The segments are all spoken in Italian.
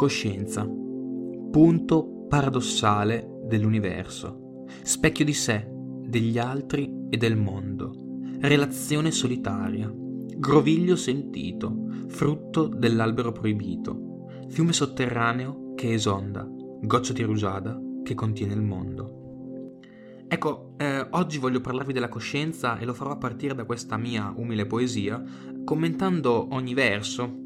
Coscienza, punto paradossale dell'universo, specchio di sé, degli altri e del mondo, relazione solitaria, groviglio sentito, frutto dell'albero proibito, fiume sotterraneo che esonda, goccia di rugiada che contiene il mondo. Ecco, eh, oggi voglio parlarvi della coscienza e lo farò a partire da questa mia umile poesia, commentando ogni verso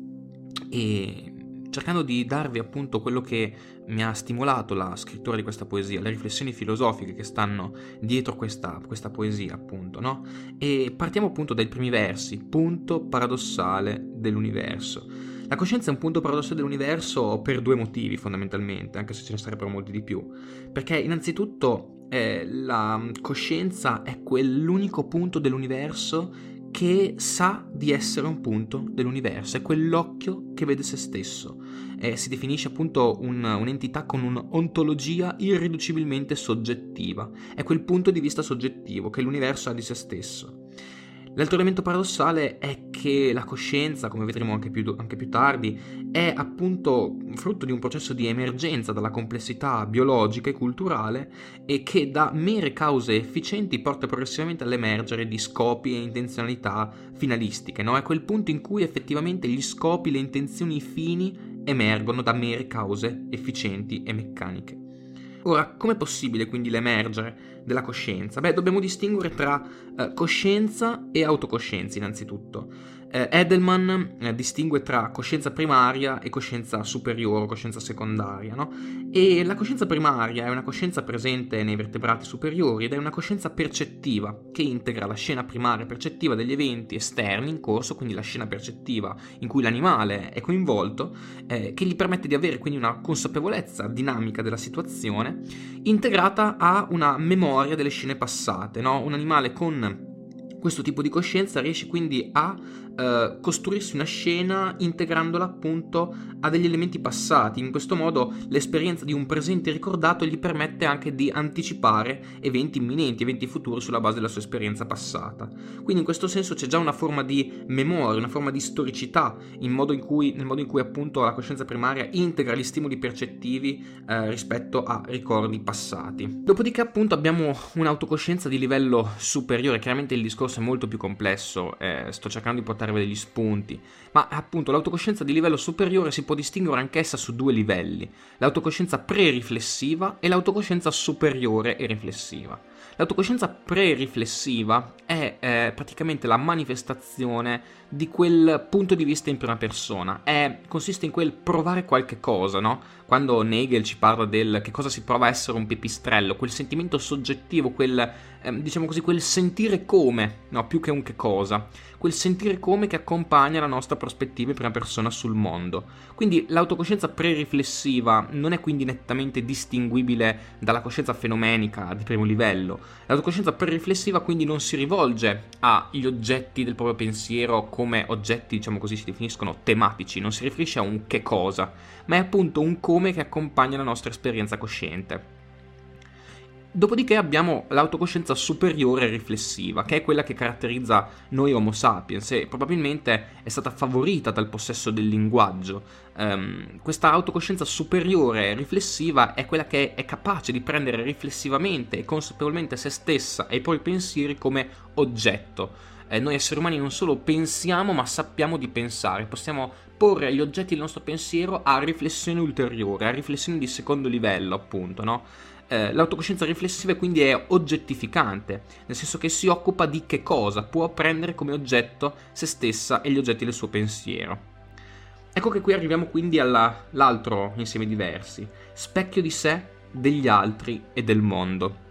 e cercando di darvi appunto quello che mi ha stimolato la scrittura di questa poesia, le riflessioni filosofiche che stanno dietro questa, questa poesia, appunto, no? E partiamo appunto dai primi versi, punto paradossale dell'universo. La coscienza è un punto paradossale dell'universo per due motivi fondamentalmente, anche se ce ne sarebbero molti di più. Perché innanzitutto eh, la coscienza è quell'unico punto dell'universo che sa di essere un punto dell'universo, è quell'occhio che vede se stesso. Eh, si definisce appunto un, un'entità con un'ontologia irriducibilmente soggettiva, è quel punto di vista soggettivo che l'universo ha di se stesso. L'altro elemento paradossale è che la coscienza, come vedremo anche più, anche più, tardi, è appunto frutto di un processo di emergenza dalla complessità biologica e culturale e che da mere cause efficienti porta progressivamente all'emergere di scopi e intenzionalità finalistiche. No? È quel punto in cui effettivamente gli scopi, le intenzioni fini emergono da mere cause efficienti e meccaniche. Ora, com'è possibile quindi l'emergere della coscienza? Beh, dobbiamo distinguere tra eh, coscienza e autocoscienza innanzitutto. Eh, Edelman eh, distingue tra coscienza primaria e coscienza superiore, coscienza secondaria, no? E la coscienza primaria è una coscienza presente nei vertebrati superiori ed è una coscienza percettiva che integra la scena primaria percettiva degli eventi esterni in corso, quindi la scena percettiva in cui l'animale è coinvolto, eh, che gli permette di avere quindi una consapevolezza dinamica della situazione, integrata a una memoria delle scene passate, no? Un animale con questo tipo di coscienza riesce quindi a eh, costruirsi una scena integrandola appunto a degli elementi passati. In questo modo l'esperienza di un presente ricordato gli permette anche di anticipare eventi imminenti, eventi futuri sulla base della sua esperienza passata. Quindi in questo senso c'è già una forma di memoria, una forma di storicità modo cui, nel modo in cui appunto la coscienza primaria integra gli stimoli percettivi eh, rispetto a ricordi passati. Dopodiché appunto abbiamo un'autocoscienza di livello superiore, chiaramente il discorso è molto più complesso, eh, sto cercando di portarvi degli spunti, ma appunto l'autocoscienza di livello superiore si può distinguere anch'essa su due livelli, l'autocoscienza pre-riflessiva e l'autocoscienza superiore e riflessiva. L'autocoscienza pre-riflessiva è eh, praticamente la manifestazione di quel punto di vista in prima persona, è, consiste in quel provare qualche cosa, no? Quando Nagel ci parla del che cosa si prova a essere un pipistrello, quel sentimento soggettivo, quel, eh, diciamo così, quel sentire come, no, più che un che cosa, quel sentire come che accompagna la nostra prospettiva in prima persona sul mondo. Quindi l'autocoscienza pre-riflessiva non è quindi nettamente distinguibile dalla coscienza fenomenica di primo livello. L'autocoscienza pre-riflessiva quindi non si rivolge agli oggetti del proprio pensiero come oggetti, diciamo così, si definiscono tematici, non si riferisce a un che cosa, ma è appunto un come che accompagna la nostra esperienza cosciente. Dopodiché abbiamo l'autocoscienza superiore riflessiva, che è quella che caratterizza noi Homo sapiens e probabilmente è stata favorita dal possesso del linguaggio. Um, questa autocoscienza superiore riflessiva è quella che è capace di prendere riflessivamente e consapevolmente se stessa e i propri pensieri come oggetto. Eh, noi esseri umani non solo pensiamo, ma sappiamo di pensare, possiamo porre gli oggetti del nostro pensiero a riflessione ulteriore, a riflessione di secondo livello, appunto, no? Eh, l'autocoscienza riflessiva quindi è oggettificante, nel senso che si occupa di che cosa, può prendere come oggetto se stessa e gli oggetti del suo pensiero. Ecco che qui arriviamo quindi all'altro insieme di versi, specchio di sé, degli altri e del mondo.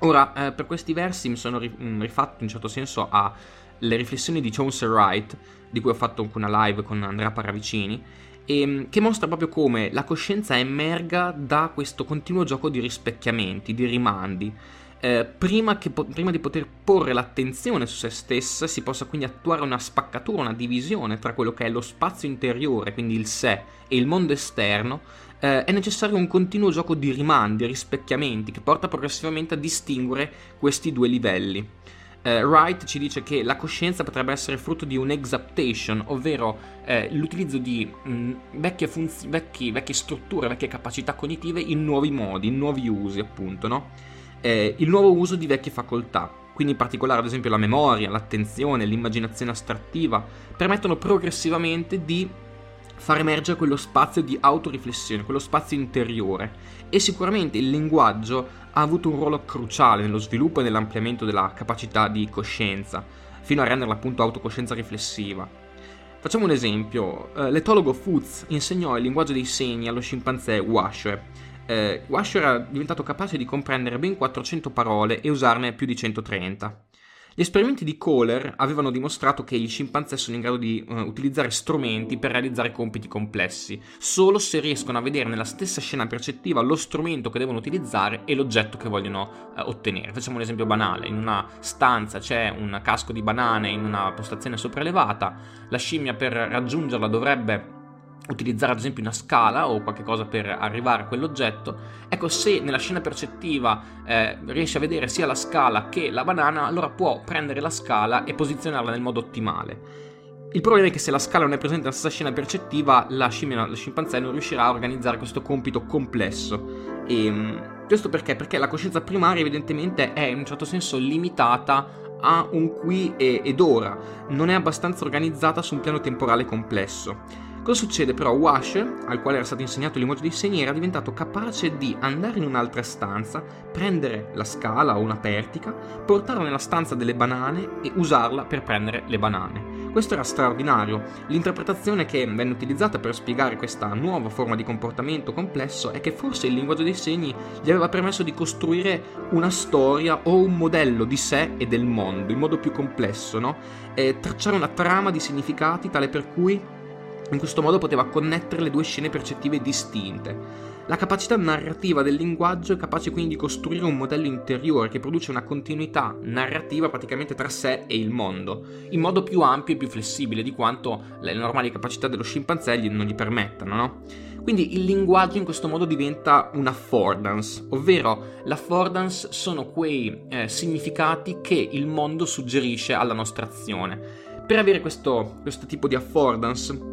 Ora, eh, per questi versi mi sono mm, rifatto in certo senso alle riflessioni di Chaucer Wright, di cui ho fatto anche una live con Andrea Paravicini, ehm, che mostra proprio come la coscienza emerga da questo continuo gioco di rispecchiamenti, di rimandi. Eh, prima, che, prima, di poter porre l'attenzione su se stessa si possa quindi attuare una spaccatura, una divisione tra quello che è lo spazio interiore, quindi il sé, e il mondo esterno, eh, è necessario un continuo gioco di rimandi, rispecchiamenti, che porta progressivamente a distinguere questi due livelli. Eh, Wright ci dice che la coscienza potrebbe essere frutto di un exaptation, ovvero eh, l'utilizzo di mh, vecchie, funzi- vecchi, vecchie, strutture, vecchie capacità cognitive in nuovi modi, in nuovi usi, appunto, no? eh, il nuovo uso di vecchie facoltà. Quindi in particolare ad esempio la memoria, l'attenzione, l'immaginazione astrattiva permettono progressivamente di far emergere quello spazio di autoriflessione, quello spazio interiore e sicuramente il linguaggio ha avuto un ruolo cruciale nello sviluppo e nell'ampliamento della capacità di coscienza, fino a renderla appunto autocoscienza riflessiva. Facciamo un esempio, eh, l'etologo Foots insegnò il linguaggio dei segni allo scimpanzé Washer eh, Wash era diventato capace di comprendere ben 400 parole e usarne più di 130. Gli esperimenti di Kohler avevano dimostrato che gli scimpanzé sono in grado di uh, utilizzare strumenti per realizzare compiti complessi, solo se riescono a vedere nella stessa scena percettiva lo strumento che devono utilizzare e l'oggetto che vogliono uh, ottenere. Facciamo un esempio banale: in una stanza c'è un casco di banane in una postazione sopraelevata, la scimmia per raggiungerla dovrebbe utilizzare ad esempio una scala o qualche cosa per arrivare a quell'oggetto, ecco se nella scena percettiva eh, riesce a vedere sia la scala che la banana, allora può prendere la scala e posizionarla nel modo ottimale. Il problema è che se la scala non è presente nella stessa scena percettiva, la scimmia, la scimpanzé non riuscirà a organizzare questo compito complesso. E, ehm, questo perché? Perché la coscienza primaria evidentemente è in un certo senso limitata a un qui ed ora, non è abbastanza organizzata su un piano temporale complesso. Cosa succede però? Wash, al quale era stato insegnato il linguaggio dei segni, era diventato capace di andare in un'altra stanza, prendere la scala o una pertica, portarla nella stanza delle banane e usarla per prendere le banane. Questo era straordinario. L'interpretazione che venne utilizzata per spiegare questa nuova forma di comportamento complesso è che forse il linguaggio dei segni gli aveva permesso di costruire una storia o un modello di sé e del mondo in modo più complesso, no? E tracciare una trama di significati tale per cui in questo modo poteva connettere le due scene percettive distinte. La capacità narrativa del linguaggio è capace quindi di costruire un modello interiore che produce una continuità narrativa praticamente tra sé e il mondo, in modo più ampio e più flessibile di quanto le normali capacità dello scimpanzé non gli permettano, no? Quindi il linguaggio in questo modo diventa un affordance, ovvero l'affordance sono quei eh, significati che il mondo suggerisce alla nostra azione. Per avere questo, questo tipo di affordance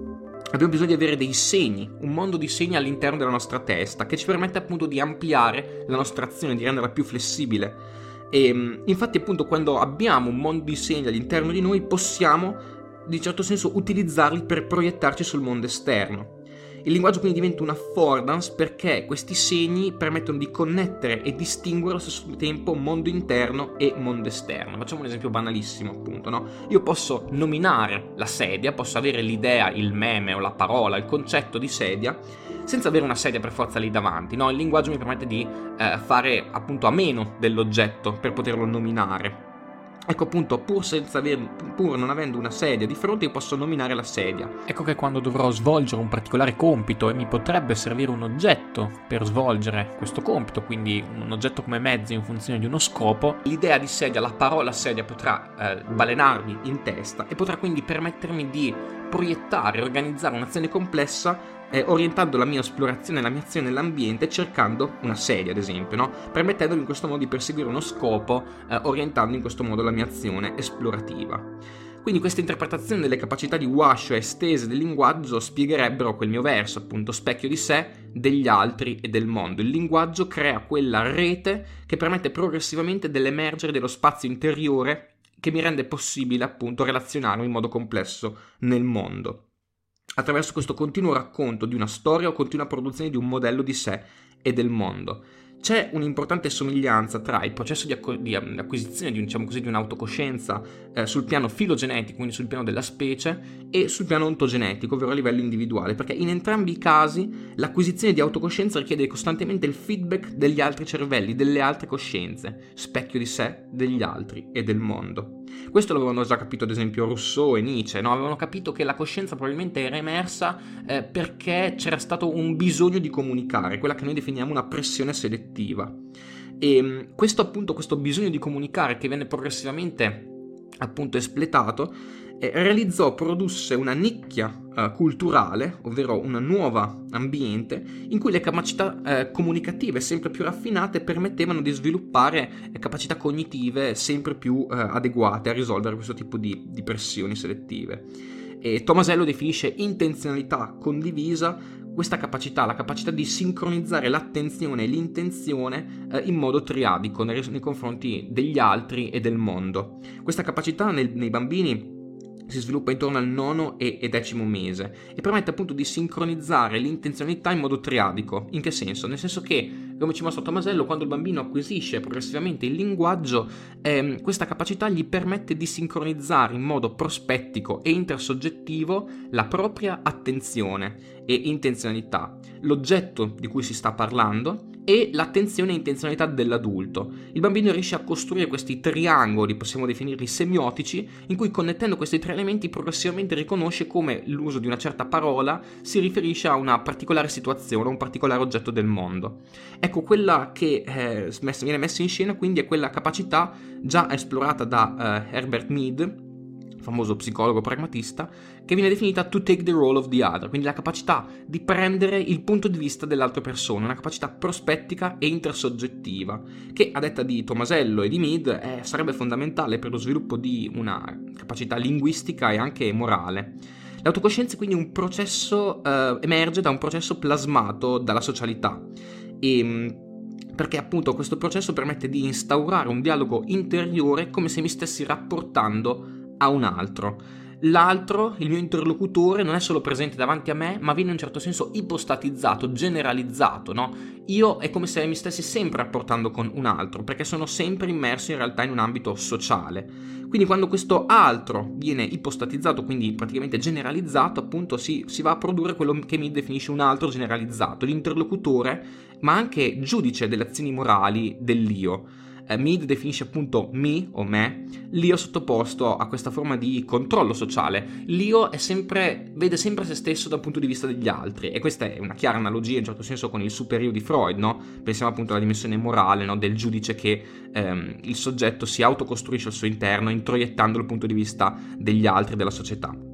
abbiamo bisogno di avere dei segni, un mondo di segni all'interno della nostra testa che ci permette appunto di ampliare la nostra azione, di renderla più flessibile. E ehm, infatti appunto quando abbiamo un mondo di segni all'interno di noi possiamo in certo senso utilizzarli per proiettarci sul mondo esterno. Il linguaggio quindi diventa un affordance perché questi segni permettono di connettere e distinguere allo stesso tempo mondo interno e mondo esterno. Facciamo un esempio banalissimo, appunto, no? Io posso nominare la sedia, posso avere l'idea, il meme o la parola, il concetto di sedia, senza avere una sedia per forza lì davanti, no? Il linguaggio mi permette di eh, fare appunto a meno dell'oggetto per poterlo nominare. Ecco appunto, pur, aver, pur, non avendo una sedia di fronte, io posso nominare la sedia. Ecco che quando dovrò svolgere un particolare compito e mi potrebbe servire un oggetto per svolgere questo compito, quindi un oggetto come mezzo in funzione di uno scopo, l'idea di sedia, la parola sedia potrà eh, balenarmi in testa e potrà quindi permettermi di proiettare organizzare un'azione complessa eh, orientando la mia esplorazione la mia azione nell'ambiente cercando una sedia, ad esempio, no? permettendomi in questo modo di perseguire uno scopo, eh, orientando in questo modo la mia azione esplorativa. Quindi questa interpretazione delle capacità di Washo estese del linguaggio spiegherebbero quel mio verso, appunto, specchio di sé, degli altri e del mondo. Il linguaggio crea quella rete che permette progressivamente dell'emergere dello spazio interiore che mi rende possibile, appunto, relazionarmi in modo complesso nel mondo attraverso questo continuo racconto di una storia o continua produzione di un modello di sé e del mondo. C'è un'importante somiglianza tra il processo di, acqu- di um, acquisizione di, diciamo così, di un'autocoscienza eh, sul piano filogenetico, quindi sul piano della specie, e sul piano ontogenetico, ovvero a livello individuale, perché in entrambi i casi l'acquisizione di autocoscienza richiede costantemente il feedback degli altri cervelli, delle altre coscienze, specchio di sé, degli altri e del mondo. Questo l'avevano già capito ad esempio Rousseau e Nietzsche, no? avevano capito che la coscienza probabilmente era emersa eh, perché c'era stato un bisogno di comunicare, quella che noi definiamo una pressione selettiva. E mm, questo appunto, questo bisogno di comunicare che venne progressivamente appunto espletato, eh, realizzò, produsse una nicchia uh, culturale, ovvero un nuovo ambiente in cui le capacità uh, comunicative sempre più raffinate permettevano di sviluppare capacità cognitive sempre più uh, adeguate a risolvere questo tipo di, di pressioni selettive. E Tomasello definisce intenzionalità condivisa questa capacità, la capacità di sincronizzare l'attenzione e l'intenzione eh, in modo triadico nei, nei, confronti degli altri e del mondo. Questa capacità nel, nei bambini si sviluppa intorno al nono e, decimo mese e permette appunto di sincronizzare l'intenzionalità in modo triadico. In che senso? Nel senso che come ci mostra Tomasello, quando il bambino acquisisce progressivamente il linguaggio, ehm, questa capacità gli permette di sincronizzare in modo prospettico e intersoggettivo la propria attenzione e intenzionalità, l'oggetto di cui si sta parlando e l'attenzione e intenzionalità dell'adulto. Il bambino riesce a costruire questi triangoli, possiamo definirli semiotici, in cui connettendo questi tre elementi progressivamente riconosce come l'uso di una certa parola si riferisce a una particolare situazione, a un particolare oggetto del mondo. Ecco, quella che eh, viene messa in scena quindi è quella capacità già esplorata da eh, Herbert Mead, famoso psicologo pragmatista, che viene definita to take the role of the other, quindi la capacità di prendere il punto di vista dell'altra persona, una capacità prospettica e intersoggettiva, che a detta di Tomasello e di Mead eh, sarebbe fondamentale per lo sviluppo di una capacità linguistica e anche morale. L'autocoscienza è quindi un processo, eh, emerge da un processo plasmato dalla socialità e, ehm, perché appunto questo processo permette di instaurare un dialogo interiore come se mi stessi rapportando a un altro. L'altro, il mio interlocutore, non è solo presente davanti a me, ma viene in un certo senso ipostatizzato, generalizzato, no? Io è come se mi stessi sempre rapportando con un altro, perché sono sempre immerso in realtà in un ambito sociale. Quindi quando questo altro viene ipostatizzato, quindi praticamente generalizzato, appunto si, si va a produrre quello che mi definisce un altro generalizzato, l'interlocutore, ma anche giudice delle azioni morali dell'io eh, Mead definisce appunto me o me, l'io sottoposto a questa forma di controllo sociale. L'io sempre, vede sempre se stesso dal punto di vista degli altri e questa è una chiara analogia in certo senso con il superio di Freud, no? Pensiamo appunto alla dimensione morale no? del giudice che ehm, il soggetto si autocostruisce al suo interno introiettando il punto di vista degli altri della società.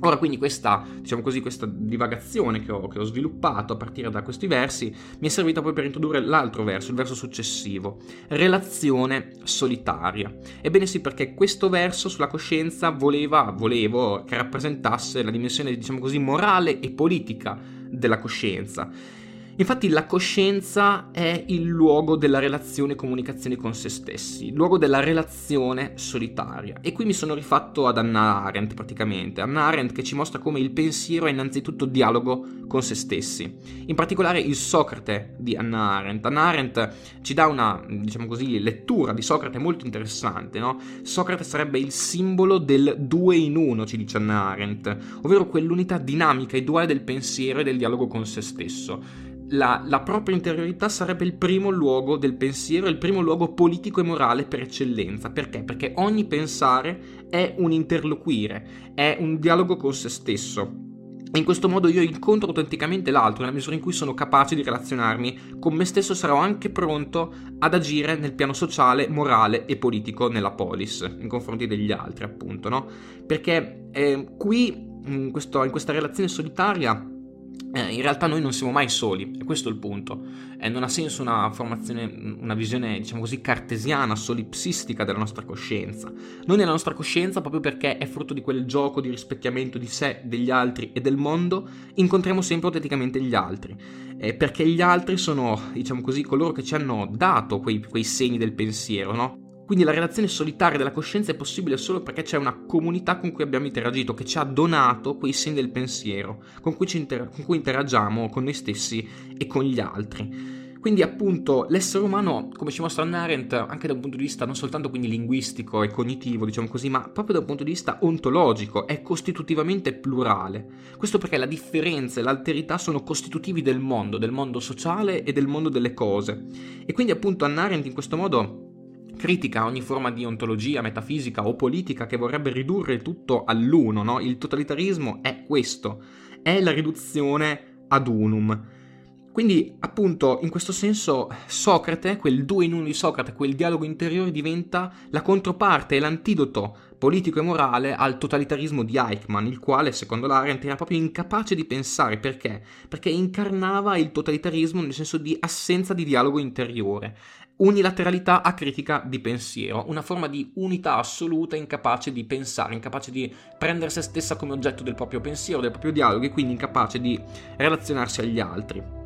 Ora quindi questa, diciamo così, questa divagazione che ho, che ho, sviluppato a partire da questi versi mi è servita poi per introdurre l'altro verso, il verso successivo, relazione solitaria. Ebbene sì, perché questo verso sulla coscienza voleva, volevo che rappresentasse la dimensione, diciamo così, morale e politica della coscienza Infatti la coscienza è il luogo della relazione e comunicazione con se stessi, il luogo della relazione solitaria. E qui mi sono rifatto ad Anna Arendt praticamente, Anna Arendt che ci mostra come il pensiero è innanzitutto dialogo con se stessi. In particolare il Socrate di Anna Arendt. Anna Arendt ci dà una, diciamo così, lettura di Socrate molto interessante, no? Socrate sarebbe il simbolo del due in uno, ci dice Anna Arendt, ovvero quell'unità dinamica e duale del pensiero e del dialogo con se stesso la, la, propria interiorità sarebbe il primo luogo del pensiero, il primo luogo politico e morale per eccellenza. Perché? Perché ogni pensare è un interloquire, è un dialogo con se stesso. E in questo modo io incontro autenticamente l'altro, nella misura in cui sono capace di relazionarmi con me stesso sarò anche pronto ad agire nel piano sociale, morale e politico nella polis, in confronti degli altri, appunto, no? Perché eh, qui, in, questo, in questa relazione solitaria, eh, in realtà noi non siamo mai soli, e questo è il punto. Eh, non ha senso una formazione, una visione, diciamo così, cartesiana, solipsistica della nostra coscienza. Noi nella nostra coscienza, proprio perché è frutto di quel gioco di rispecchiamento di sé, degli altri e del mondo, incontriamo sempre autenticamente gli altri. Eh, perché gli altri sono, diciamo così, coloro che ci hanno dato quei, quei segni del pensiero, no? Quindi la relazione solitaria della coscienza è possibile solo perché c'è una comunità con cui abbiamo interagito, che ci ha donato quei segni del pensiero, con cui, inter- con cui interagiamo con noi stessi e con gli altri. Quindi appunto l'essere umano, come ci mostra Arendt, anche da un punto di vista non soltanto quindi linguistico e cognitivo, diciamo così, ma proprio da un punto di vista ontologico, è costitutivamente plurale. Questo perché la differenza e l'alterità sono costitutivi del mondo, del mondo sociale e del mondo delle cose. E quindi appunto Arendt in questo modo critica ogni forma di ontologia metafisica o politica che vorrebbe ridurre tutto all'uno, no? Il totalitarismo è questo, è la riduzione ad unum. Quindi, appunto, in questo senso, Socrate, quel due in uno di Socrate, quel dialogo interiore diventa la controparte l'antidoto politico e morale al totalitarismo di Eichmann, il quale, secondo l'Arendt, era proprio incapace di pensare. Perché? Perché incarnava il totalitarismo nel senso di assenza di dialogo interiore unilateralità a critica di pensiero, una forma di unità assoluta incapace di pensare, incapace di prendere se stessa come oggetto del proprio pensiero, del proprio dialogo e quindi incapace di relazionarsi agli altri.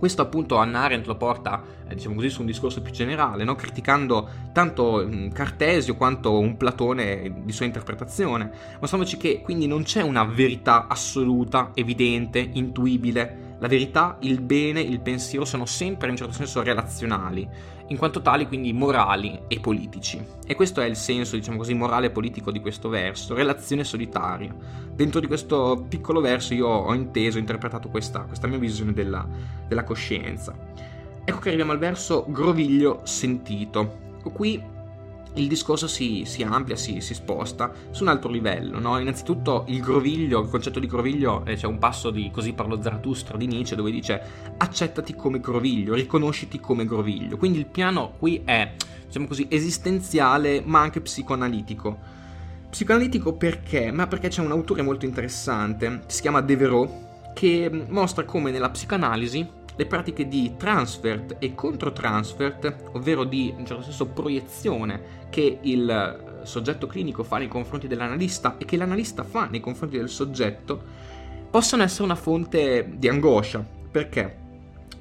Questo appunto Anna Arendt lo porta, eh, diciamo così, su un discorso più generale, no? criticando tanto mh, Cartesio quanto un Platone di sua interpretazione, mostrandoci che quindi non c'è una verità assoluta, evidente, intuibile, la verità, il bene, il pensiero sono sempre in un certo senso relazionali, in quanto tali quindi morali e politici. E questo è il senso, diciamo così, morale e politico di questo verso, relazione solitaria. Dentro di questo piccolo verso io ho inteso, ho interpretato questa, questa mia visione della, della coscienza. Ecco che arriviamo al verso groviglio sentito. Qui il discorso si, si amplia, si, si, sposta su un altro livello. No? Innanzitutto il groviglio, il concetto di groviglio, eh, c'è un passo di Così parlo Zarathustra di Nietzsche dove dice accettati come groviglio, riconosciti come groviglio. Quindi il piano qui è, diciamo così, esistenziale ma anche psicoanalitico. Psicoanalitico perché? Ma perché c'è un autore molto interessante, si chiama Devereux, che mostra come nella psicanalisi le pratiche di transfert e controtransfert, ovvero di in un certo senso proiezione che il eh, soggetto clinico fa nei confronti dell'analista e che l'analista fa nei confronti del soggetto, possono essere una fonte di angoscia. Perché?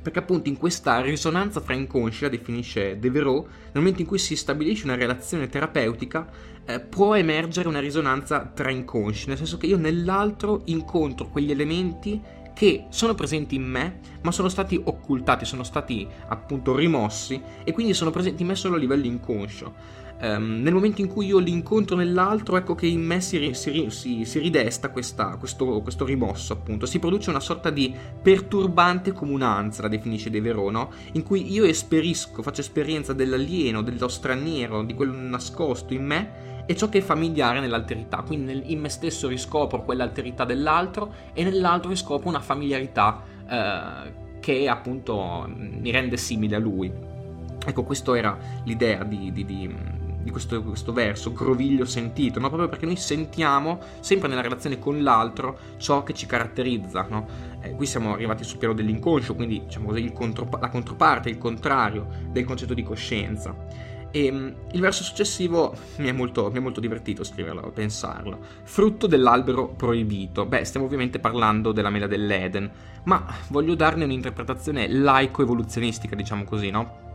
Perché appunto in questa risonanza fra inconsci, la definisce Devereux, nel momento in cui si stabilisce una relazione terapeutica, eh, può emergere una risonanza tra inconsci, nel senso che io nell'altro incontro quegli elementi che sono presenti in me, ma sono stati occultati, sono stati appunto rimossi e quindi sono presenti in me solo a livello inconscio. Um, nel momento in cui io li incontro nell'altro, ecco che in me si, si, si, si ridesta questa, questo, questo, rimosso, appunto. Si produce una sorta di perturbante comunanza, la definisce De Verono, in cui io esperisco, faccio esperienza dell'alieno, dello straniero, di quello nascosto in me e ciò che è familiare nell'alterità. Quindi in me stesso riscopro quell'alterità dell'altro e nell'altro riscopro una familiarità eh, che appunto mi rende simile a lui. Ecco, questa era l'idea di, di, di, di questo, questo, verso, groviglio sentito, no? proprio perché noi sentiamo sempre nella relazione con l'altro ciò che ci caratterizza. No? Eh, qui siamo arrivati sul piano dell'inconscio, quindi diciamo così, contro, la controparte, il contrario del concetto di coscienza. E ehm, il verso successivo mi è, molto, mi è molto divertito scriverlo, pensarlo. Frutto dell'albero proibito. Beh, stiamo ovviamente parlando della mela dell'Eden, ma voglio darne un'interpretazione laico-evoluzionistica, diciamo così, no?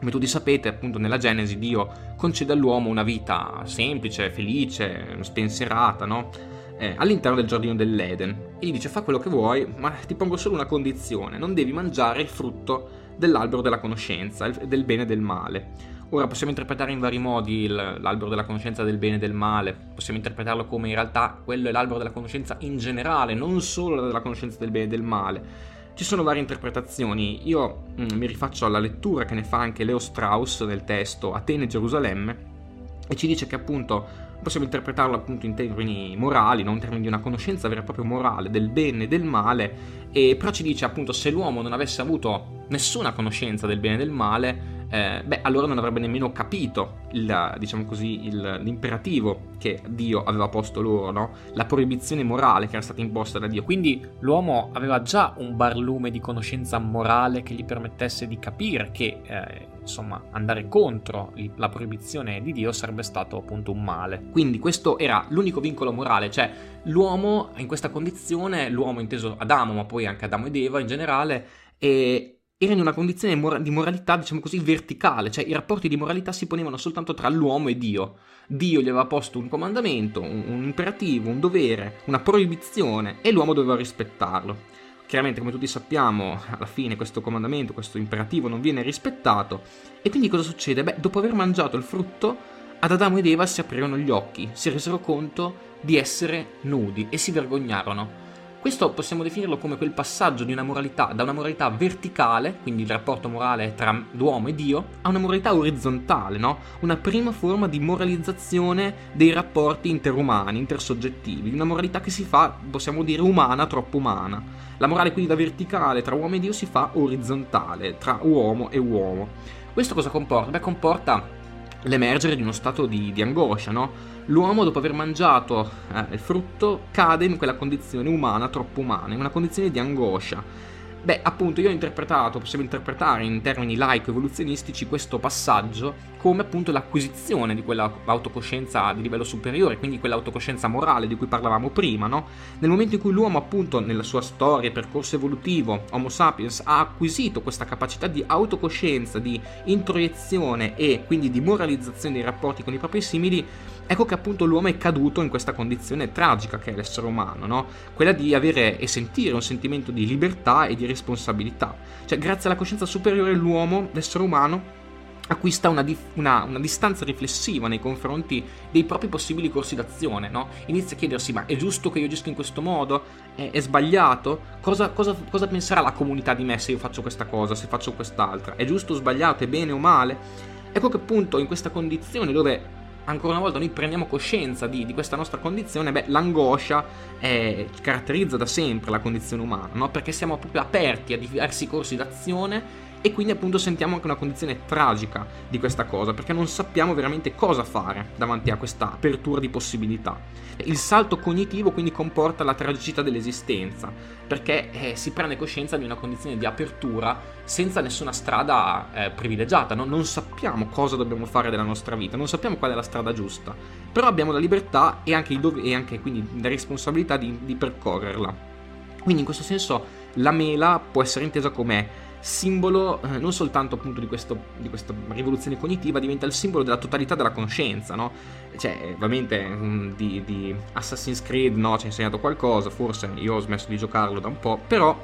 Come tutti sapete, appunto, nella Genesi Dio concede all'uomo una vita semplice, felice, spensierata, no? Eh, all'interno del giardino dell'Eden. E gli dice: Fa quello che vuoi, ma ti pongo solo una condizione: non devi mangiare il frutto dell'albero della conoscenza, del bene e del male. Ora possiamo interpretare in vari modi l'albero della conoscenza del bene e del male, possiamo interpretarlo come in realtà quello è l'albero della conoscenza in generale, non solo della conoscenza del bene e del male. Ci sono varie interpretazioni, io mm, mi rifaccio alla lettura che ne fa anche Leo Strauss nel testo Atene e Gerusalemme e ci dice che appunto possiamo interpretarlo appunto in termini morali, non in termini di una conoscenza vera e propria morale del bene e del male, e però ci dice appunto se l'uomo non avesse avuto nessuna conoscenza del bene e del male, eh, beh, allora non avrebbe nemmeno capito il, diciamo così, il, l'imperativo che Dio aveva posto loro, no? la proibizione morale che era stata imposta da Dio. Quindi l'uomo aveva già un barlume di conoscenza morale che gli permettesse di capire che, eh, insomma, andare contro la proibizione di Dio sarebbe stato appunto un male. Quindi questo era l'unico vincolo morale, cioè l'uomo in questa condizione, l'uomo inteso Adamo, ma poi anche Adamo ed Eva in generale, e era in una condizione di moralità, diciamo così, verticale, cioè i rapporti di moralità si ponevano soltanto tra l'uomo e Dio. Dio gli aveva posto un comandamento, un, un imperativo, un dovere, una proibizione e l'uomo doveva rispettarlo. Chiaramente, come tutti sappiamo, alla fine questo comandamento, questo imperativo non viene rispettato e quindi cosa succede? Beh, dopo aver mangiato il frutto, ad Adamo ed Eva si aprirono gli occhi, si resero conto di essere nudi e si vergognarono. Questo possiamo definirlo come quel passaggio una moralità da una moralità verticale, quindi il rapporto morale tra l'uomo e Dio, a una moralità orizzontale, no? Una prima forma di moralizzazione dei rapporti interumani, intersoggettivi, una moralità che si fa, possiamo dire, umana, troppo umana. La morale quindi da verticale tra uomo e Dio si fa orizzontale, tra uomo e uomo. Questo cosa comporta? Beh, comporta l'emergere di uno stato di, di angoscia, no? L'uomo dopo aver mangiato eh, il frutto cade in quella condizione umana, troppo umana, in una condizione di angoscia Beh, appunto, io ho interpretato, possiamo interpretare in termini laico-evoluzionistici questo passaggio come appunto l'acquisizione di quella autocoscienza di livello superiore, quindi quell'autocoscienza morale di cui parlavamo prima, no? Nel momento in cui l'uomo, appunto, nella sua storia e percorso evolutivo, Homo sapiens, ha acquisito questa capacità di autocoscienza, di introiezione e quindi di moralizzazione dei rapporti con i propri simili, ecco che appunto l'uomo è caduto in questa condizione tragica che è l'essere umano, no? quella di avere e sentire un sentimento di libertà e di responsabilità. Cioè, grazie alla coscienza superiore, l'uomo, l'essere umano, acquista una, una, una, distanza riflessiva nei confronti dei propri possibili corsi d'azione, no? Inizia a chiedersi, ma è giusto che io agisca in questo modo? È, è sbagliato? Cosa, cosa, cosa, penserà la comunità di me se io faccio questa cosa, se faccio quest'altra? È giusto o sbagliato? È bene o male? Ecco che appunto in questa condizione dove ancora una volta noi prendiamo coscienza di, di questa nostra condizione, beh, l'angoscia eh, caratterizza da sempre la condizione umana, no? perché siamo proprio aperti a diversi corsi d'azione e quindi appunto sentiamo anche una condizione tragica di questa cosa perché non sappiamo veramente cosa fare davanti a questa apertura di possibilità. Il salto cognitivo quindi comporta la tragicità dell'esistenza perché eh, si prende coscienza di una condizione di apertura senza nessuna strada eh, privilegiata, no? non sappiamo cosa dobbiamo fare della nostra vita, non sappiamo qual è la strada giusta, però abbiamo la libertà e anche, dov- e anche quindi la responsabilità di, di percorrerla. Quindi in questo senso la mela può essere intesa come simbolo eh, non soltanto appunto di, questo, di, questa rivoluzione cognitiva, diventa il simbolo della totalità della conoscenza, no? Cioè, ovviamente um, di, di, Assassin's Creed no, ci ha insegnato qualcosa, forse io ho smesso di giocarlo da un po', però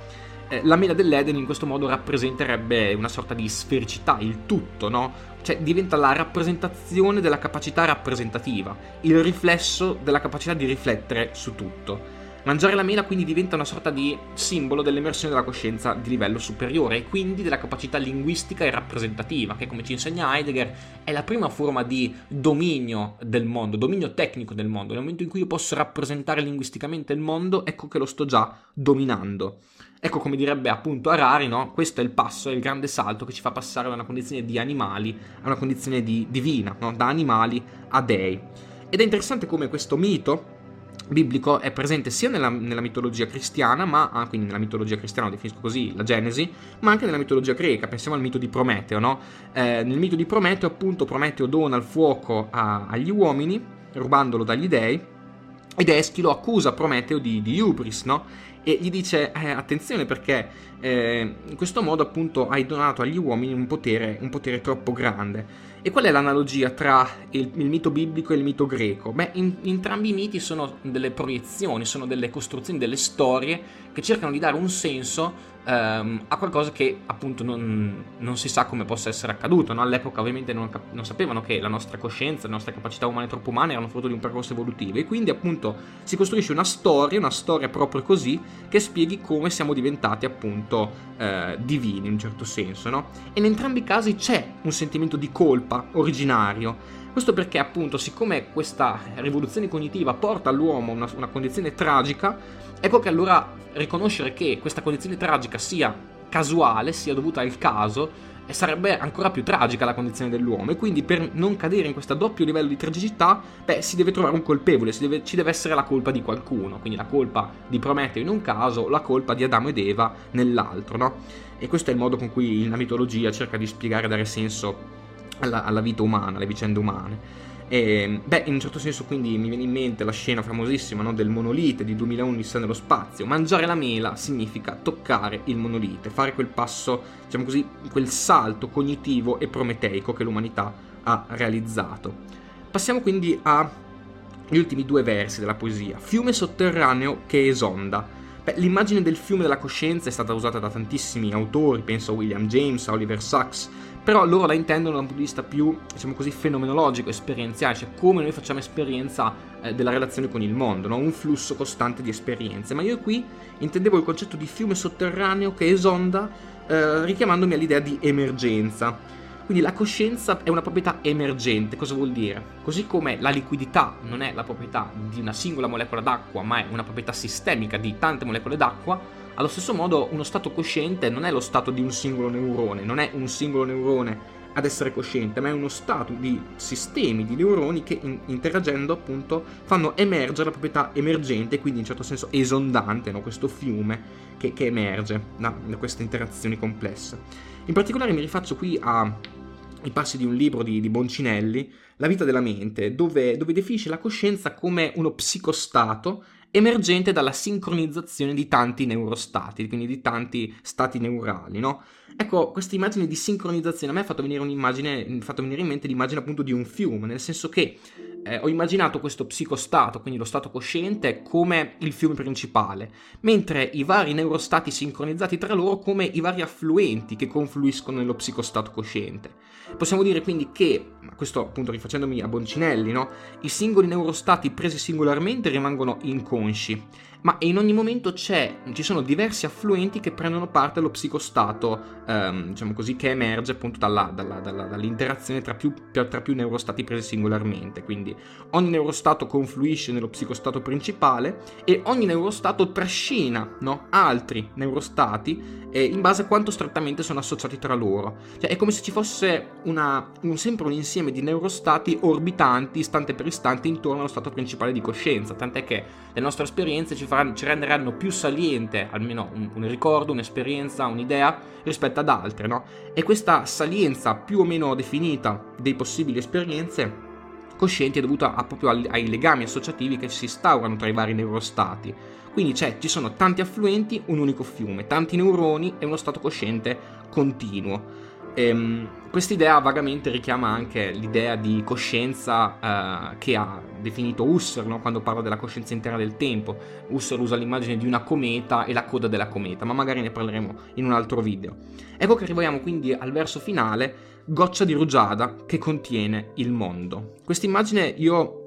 eh, la mela dell'Eden in questo modo rappresenterebbe una sorta di sfericità, il tutto, no? Cioè diventa la rappresentazione della capacità rappresentativa, il riflesso della capacità di riflettere su tutto. Mangiare la mela quindi diventa una sorta di simbolo dell'emersione della coscienza di livello superiore e quindi della capacità linguistica e rappresentativa, che come ci insegna Heidegger è la prima forma di dominio del mondo, dominio tecnico del mondo. Nel momento in cui io posso rappresentare linguisticamente il mondo, ecco che lo sto già dominando. Ecco come direbbe appunto Harari, no? questo è il passo, è il grande salto che ci fa passare da una condizione di animali a una condizione di divina, no? da animali a dei. Ed è interessante come questo mito biblico è presente sia nella, nella mitologia cristiana, ma ah, quindi nella mitologia cristiana, definisco così, la Genesi, ma anche nella mitologia greca. Pensiamo al mito di Prometeo, no? Eh, nel mito di Prometeo, appunto, Prometeo dona il fuoco a, agli uomini, rubandolo dagli dei, ed Eschilo accusa Prometeo di, di Hubris, no? E gli dice, eh, attenzione perché eh, in questo modo appunto hai donato agli uomini un potere, un potere troppo grande. E qual è l'analogia tra il, il, mito biblico e il mito greco? Beh, in, entrambi i miti sono delle proiezioni, sono delle costruzioni, delle storie che cercano di dare un senso ehm, a qualcosa che appunto non, non, si sa come possa essere accaduto. No? All'epoca ovviamente non, cap- non, sapevano che la nostra coscienza, le nostre capacità umane troppo umane erano frutto di un percorso evolutivo e quindi appunto si costruisce una storia, una storia proprio così, che spieghi come siamo diventati appunto eh, divini in un certo senso. No? E in entrambi i casi c'è un sentimento di colpa originario. Questo perché appunto siccome questa rivoluzione cognitiva porta all'uomo una, una condizione tragica, ecco che allora riconoscere che questa condizione tragica sia casuale, sia dovuta al caso, sarebbe ancora più tragica la condizione dell'uomo e quindi per non cadere in questo doppio livello di tragicità, beh, si deve trovare un colpevole, deve, ci deve essere la colpa di qualcuno, quindi la colpa di Prometeo in un caso, la colpa di Adamo ed Eva nell'altro, no? E questo è il modo con cui la mitologia cerca di spiegare e dare senso alla, alla vita umana, alle vicende umane. E, beh, in un certo senso quindi mi viene in mente la scena famosissima no, del monolite di 2001 Odissea nello spazio. Mangiare la mela significa toccare il monolite, fare quel passo, diciamo così, quel salto cognitivo e prometeico che l'umanità ha realizzato. Passiamo quindi agli ultimi due versi della poesia. Fiume sotterraneo che esonda. Beh, l'immagine del fiume della coscienza è stata usata da tantissimi autori, penso a William James, a Oliver Sacks, però loro la intendono da un punto di vista più, diciamo così, fenomenologico, esperienziale, cioè come noi facciamo esperienza eh, della relazione con il mondo, no? un flusso costante di esperienze. Ma io qui intendevo il concetto di fiume sotterraneo che esonda, eh, richiamandomi all'idea di emergenza. Quindi la coscienza è una proprietà emergente, cosa vuol dire? Così come la liquidità non è la proprietà di una singola molecola d'acqua, ma è una proprietà sistemica di tante molecole d'acqua, allo stesso modo uno stato cosciente non è lo stato di un singolo neurone, non è un singolo neurone ad essere cosciente, ma è uno stato di sistemi di neuroni che in- interagendo appunto fanno emergere la proprietà emergente, quindi in certo senso esondante, no? questo fiume che, che emerge da, da queste interazioni complesse. In particolare mi rifaccio qui ai passi di un libro di, di Boncinelli, La vita della mente, dove, dove definisce la coscienza come uno psicostato emergente dalla sincronizzazione di tanti neurostati, quindi di tanti stati neurali, no? Ecco, questa immagine di sincronizzazione a me ha fatto venire fatto venire in mente l'immagine appunto di un fiume, nel senso che eh, ho immaginato questo psicostato, quindi lo stato cosciente, come il fiume principale, mentre i vari neurostati sincronizzati tra loro come i vari affluenti che confluiscono nello psicostato cosciente. Possiamo dire quindi che, questo appunto rifacendomi a Boncinelli, no? i singoli neurostati presi singolarmente rimangono inconsci, ma in ogni momento ci sono diversi affluenti che prendono parte allo psicostato, ehm, diciamo così, che emerge appunto dalla, dalla, dalla, dall'interazione tra più, tra più neurostati presi singolarmente. Quindi ogni neurostato confluisce nello psicostato principale e ogni neurostato trascina no? altri neurostati eh, in base a quanto strettamente sono associati tra loro. Cioè è come se ci fosse una, un, sempre un insieme di neurostati orbitanti istante per istante intorno allo stato principale di coscienza, tant'è che le nostre esperienze ci, ci renderanno più saliente almeno un, un, ricordo, un'esperienza, un'idea rispetto ad altre, no? E questa salienza più o meno definita dei possibili esperienze coscienti è dovuta a, proprio ai legami associativi che si instaurano tra i vari neurostati. Quindi c'è, ci sono tanti affluenti, un unico fiume, tanti neuroni e uno stato cosciente continuo. Ehm, quest'idea vagamente richiama anche l'idea di coscienza eh, che ha definito Husserl no? quando parla della coscienza intera del tempo. Husserl usa l'immagine di una cometa e la coda della cometa, ma magari ne parleremo in un altro video. Ecco che arriviamo quindi al verso finale, goccia di rugiada che contiene il mondo. Questa immagine io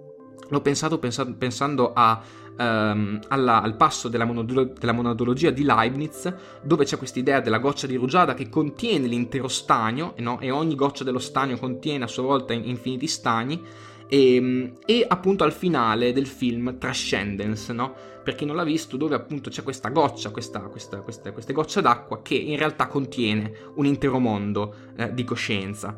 l'ho pensato pensando a ehm, alla, al passo della, monodolo- della, monadologia di Leibniz, dove c'è questa idea della goccia di rugiada che contiene l'intero stagno, no? e ogni goccia dello stagno contiene a sua volta infiniti stagni, e, ehm, e, appunto al finale del film Transcendence, no? Per chi non l'ha visto, dove appunto c'è questa goccia, questa, questa, questa, queste gocce d'acqua che in realtà contiene un intero mondo eh, di coscienza.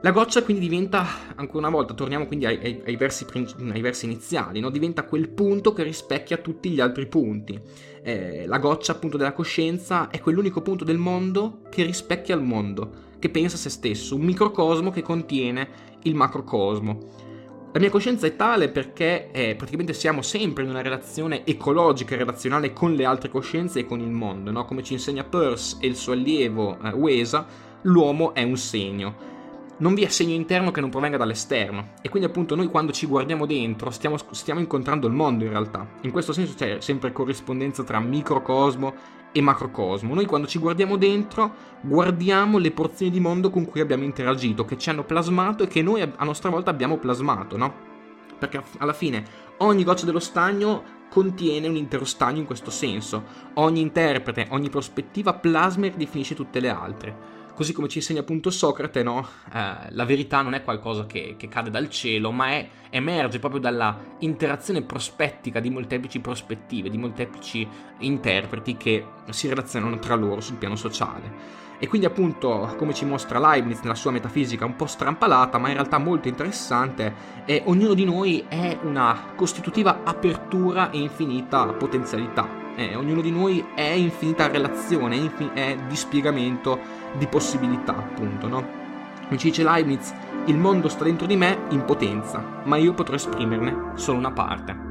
La goccia quindi diventa, ancora una volta, torniamo quindi ai, ai, ai, versi, ai versi, iniziali, no? diventa quel punto che rispecchia tutti gli altri punti. Eh, la goccia appunto della coscienza è quell'unico punto del mondo che rispecchia il mondo, che pensa a se stesso, un microcosmo che contiene il macrocosmo. La mia coscienza è tale perché eh, praticamente siamo sempre in una relazione ecologica e relazionale con le altre coscienze e con il mondo, no? come ci insegna Peirce e il suo allievo eh, Wesa, l'uomo è un segno non vi è segno interno che non provenga dall'esterno. E quindi appunto noi quando ci guardiamo dentro stiamo, stiamo incontrando il mondo in realtà. In questo senso c'è sempre corrispondenza tra microcosmo e macrocosmo. Noi quando ci guardiamo dentro guardiamo le porzioni di mondo con cui abbiamo interagito, che ci hanno plasmato e che noi a nostra volta abbiamo plasmato, no? Perché alla fine ogni goccia dello stagno contiene un intero stagno in questo senso. Ogni interprete, ogni prospettiva plasma e ridefinisce tutte le altre così come ci insegna appunto Socrate, no? eh, la verità non è qualcosa che, che cade dal cielo, ma è, emerge proprio dalla interazione prospettica di molteplici prospettive, di molteplici interpreti che si relazionano tra loro sul piano sociale. E quindi appunto, come ci mostra Leibniz nella sua metafisica un po' strampalata, ma in realtà molto interessante, è ognuno di noi è una costitutiva apertura e infinita potenzialità. Eh, ognuno di noi è infinita relazione, è, è dispiegamento di possibilità, appunto, no? Come ci dice Leibniz, il mondo sta dentro di me in potenza, ma io potrò esprimerne solo una parte.